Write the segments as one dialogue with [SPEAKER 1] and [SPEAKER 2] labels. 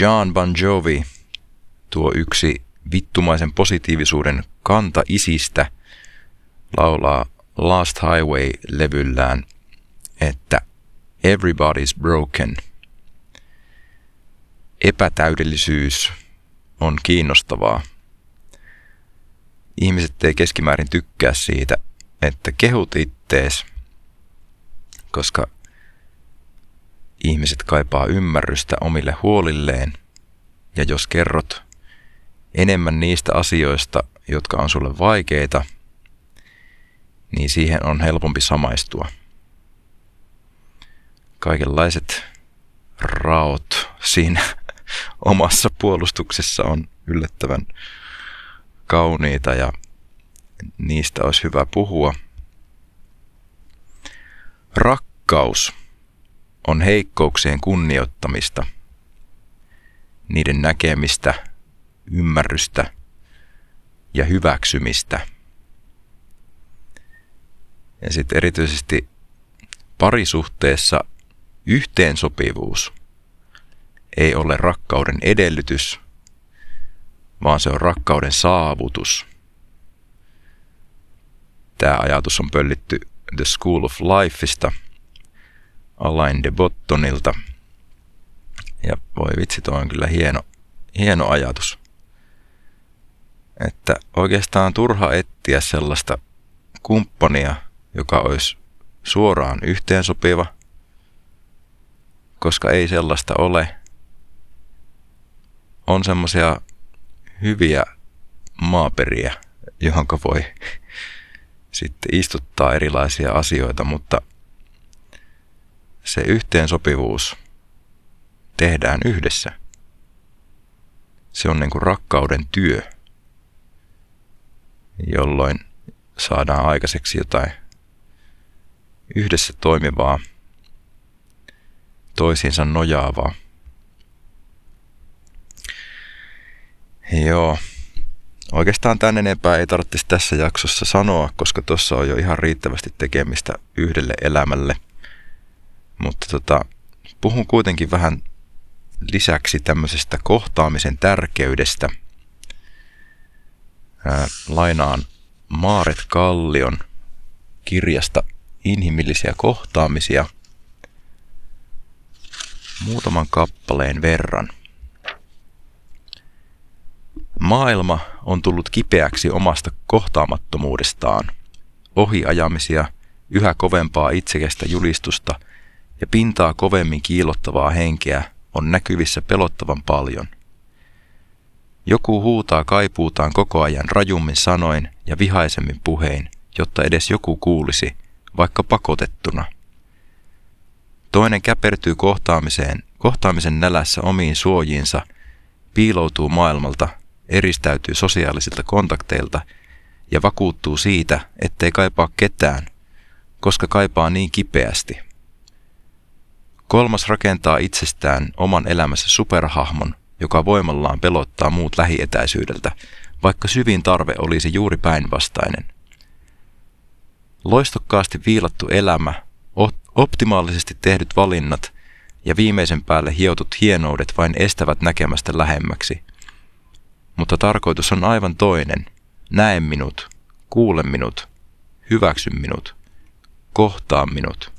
[SPEAKER 1] John Bon Jovi, tuo yksi vittumaisen positiivisuuden kanta isistä, laulaa Last Highway-levyllään, että Everybody's broken. Epätäydellisyys on kiinnostavaa. Ihmiset ei keskimäärin tykkää siitä, että kehut ittees, koska ihmiset kaipaa ymmärrystä omille huolilleen, ja jos kerrot enemmän niistä asioista, jotka on sulle vaikeita, niin siihen on helpompi samaistua. Kaikenlaiset raot siinä omassa puolustuksessa on yllättävän kauniita ja niistä olisi hyvä puhua. Rakkaus on heikkouksien kunnioittamista, niiden näkemistä, ymmärrystä ja hyväksymistä. Ja sitten erityisesti parisuhteessa yhteensopivuus ei ole rakkauden edellytys, vaan se on rakkauden saavutus. Tämä ajatus on pöllitty The School of Lifeista – Alain de Bottonilta. Ja voi vitsi, tuo on kyllä hieno, hieno ajatus. Että oikeastaan turha etsiä sellaista kumppania, joka olisi suoraan yhteensopiva, koska ei sellaista ole. On semmoisia hyviä maaperiä, johon voi sitten istuttaa erilaisia asioita, mutta se yhteensopivuus tehdään yhdessä. Se on niin kuin rakkauden työ, jolloin saadaan aikaiseksi jotain yhdessä toimivaa, toisiinsa nojaavaa. Joo. Oikeastaan tän enempää ei tarvitsisi tässä jaksossa sanoa, koska tuossa on jo ihan riittävästi tekemistä yhdelle elämälle – mutta tota, puhun kuitenkin vähän lisäksi tämmöisestä kohtaamisen tärkeydestä. Ää, lainaan Maaret Kallion kirjasta Inhimillisiä kohtaamisia muutaman kappaleen verran. Maailma on tullut kipeäksi omasta kohtaamattomuudestaan. Ohiajamisia, yhä kovempaa itsekästä julistusta – ja pintaa kovemmin kiilottavaa henkeä on näkyvissä pelottavan paljon. Joku huutaa kaipuutaan koko ajan rajummin sanoin ja vihaisemmin puhein, jotta edes joku kuulisi, vaikka pakotettuna. Toinen käpertyy kohtaamiseen, kohtaamisen nälässä omiin suojiinsa, piiloutuu maailmalta, eristäytyy sosiaalisilta kontakteilta ja vakuuttuu siitä, ettei kaipaa ketään, koska kaipaa niin kipeästi – Kolmas rakentaa itsestään oman elämässä superhahmon, joka voimallaan pelottaa muut lähietäisyydeltä, vaikka syvin tarve olisi juuri päinvastainen. Loistokkaasti viilattu elämä, optimaalisesti tehdyt valinnat ja viimeisen päälle hiotut hienoudet vain estävät näkemästä lähemmäksi. Mutta tarkoitus on aivan toinen. Näe minut, kuule minut, hyväksy minut, kohtaa minut.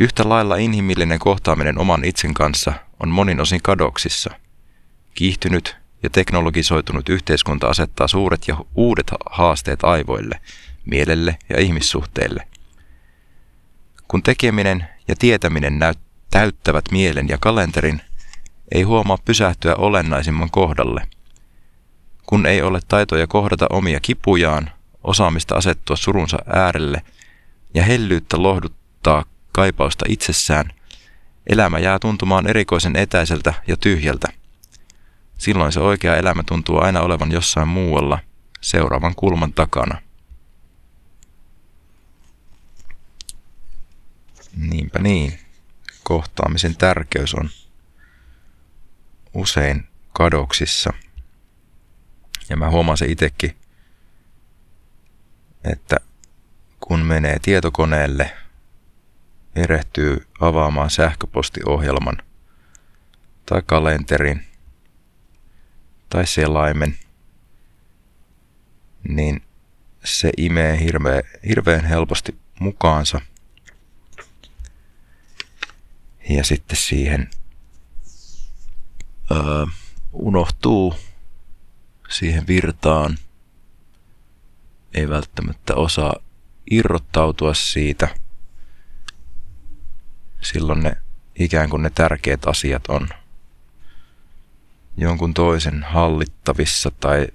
[SPEAKER 1] Yhtä lailla inhimillinen kohtaaminen oman itsen kanssa on monin osin kadoksissa. Kiihtynyt ja teknologisoitunut yhteiskunta asettaa suuret ja uudet haasteet aivoille, mielelle ja ihmissuhteille. Kun tekeminen ja tietäminen näyt- täyttävät mielen ja kalenterin, ei huomaa pysähtyä olennaisimman kohdalle. Kun ei ole taitoja kohdata omia kipujaan, osaamista asettua surunsa äärelle ja hellyyttä lohduttaa kaipausta itsessään, elämä jää tuntumaan erikoisen etäiseltä ja tyhjältä. Silloin se oikea elämä tuntuu aina olevan jossain muualla, seuraavan kulman takana. Niinpä niin. Kohtaamisen tärkeys on usein kadoksissa. Ja mä huomaan se itsekin, että kun menee tietokoneelle erehtyy avaamaan sähköpostiohjelman, tai kalenterin tai selaimen, niin se imee hirveän, hirveän helposti mukaansa. Ja sitten siihen öö, unohtuu siihen virtaan. Ei välttämättä osaa irrottautua siitä. Silloin ne ikään kuin ne tärkeät asiat on jonkun toisen hallittavissa tai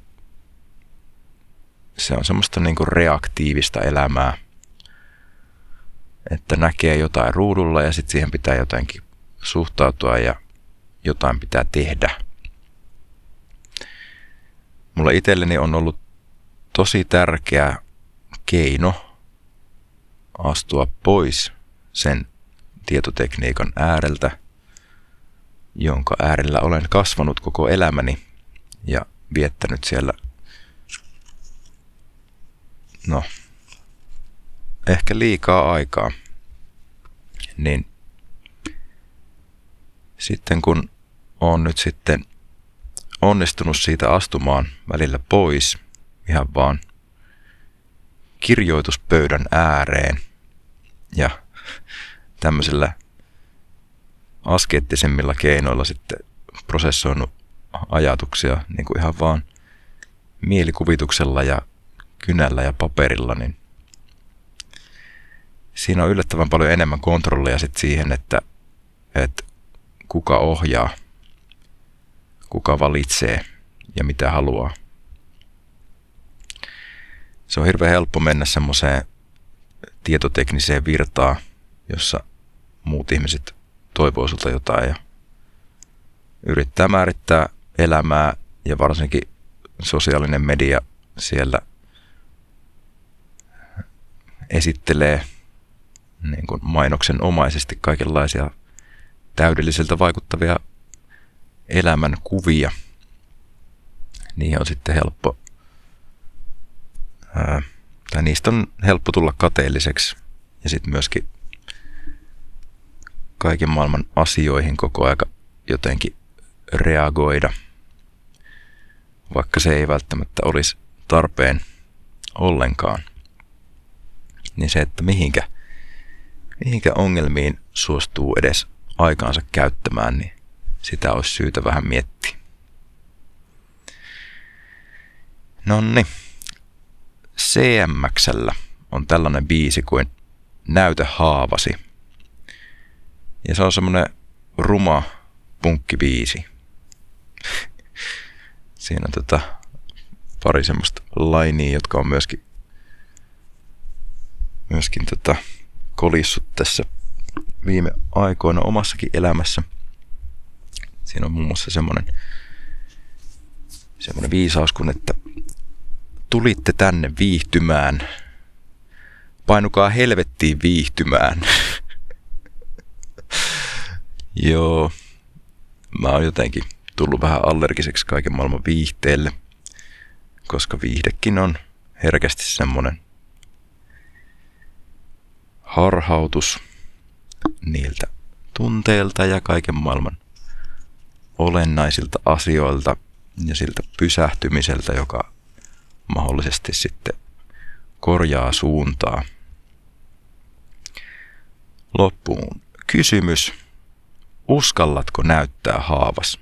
[SPEAKER 1] se on semmoista niin kuin reaktiivista elämää, että näkee jotain ruudulla ja sitten siihen pitää jotenkin suhtautua ja jotain pitää tehdä. Mulla itselleni on ollut tosi tärkeä keino astua pois sen tietotekniikan ääreltä, jonka äärellä olen kasvanut koko elämäni ja viettänyt siellä, no, ehkä liikaa aikaa. Niin sitten kun on nyt sitten onnistunut siitä astumaan välillä pois ihan vaan kirjoituspöydän ääreen ja tämmöisellä askeettisemmilla keinoilla sitten prosessoinut ajatuksia niin kuin ihan vaan mielikuvituksella ja kynällä ja paperilla, niin siinä on yllättävän paljon enemmän kontrollia sitten siihen, että, että kuka ohjaa, kuka valitsee ja mitä haluaa. Se on hirveän helppo mennä semmoiseen tietotekniseen virtaan, jossa muut ihmiset toivoo sulta jotain ja yrittää määrittää elämää ja varsinkin sosiaalinen media siellä esittelee niin kuin mainoksen omaisesti kaikenlaisia täydelliseltä vaikuttavia elämän kuvia. Niihin on sitten helppo, ää, tai niistä on helppo tulla kateelliseksi ja sitten myöskin kaiken maailman asioihin koko aika jotenkin reagoida, vaikka se ei välttämättä olisi tarpeen ollenkaan. Niin se, että mihinkä, mihinkä ongelmiin suostuu edes aikaansa käyttämään, niin sitä olisi syytä vähän miettiä. Nonni, CMXllä on tällainen biisi kuin Näytä haavasi – ja se on semmonen ruma punkkibiisi. Siinä on tota pari semmoista lainia, jotka on myöskin, myöskin tota kolissut tässä viime aikoina omassakin elämässä. Siinä on muun muassa semmoinen, semmoinen viisaus, kun että tulitte tänne viihtymään. Painukaa helvettiin viihtymään. Joo, mä oon jotenkin tullut vähän allergiseksi kaiken maailman viihteelle, koska viihdekin on herkästi semmonen harhautus niiltä tunteilta ja kaiken maailman olennaisilta asioilta ja siltä pysähtymiseltä, joka mahdollisesti sitten korjaa suuntaa. Loppuun kysymys. Uskallatko näyttää haavas?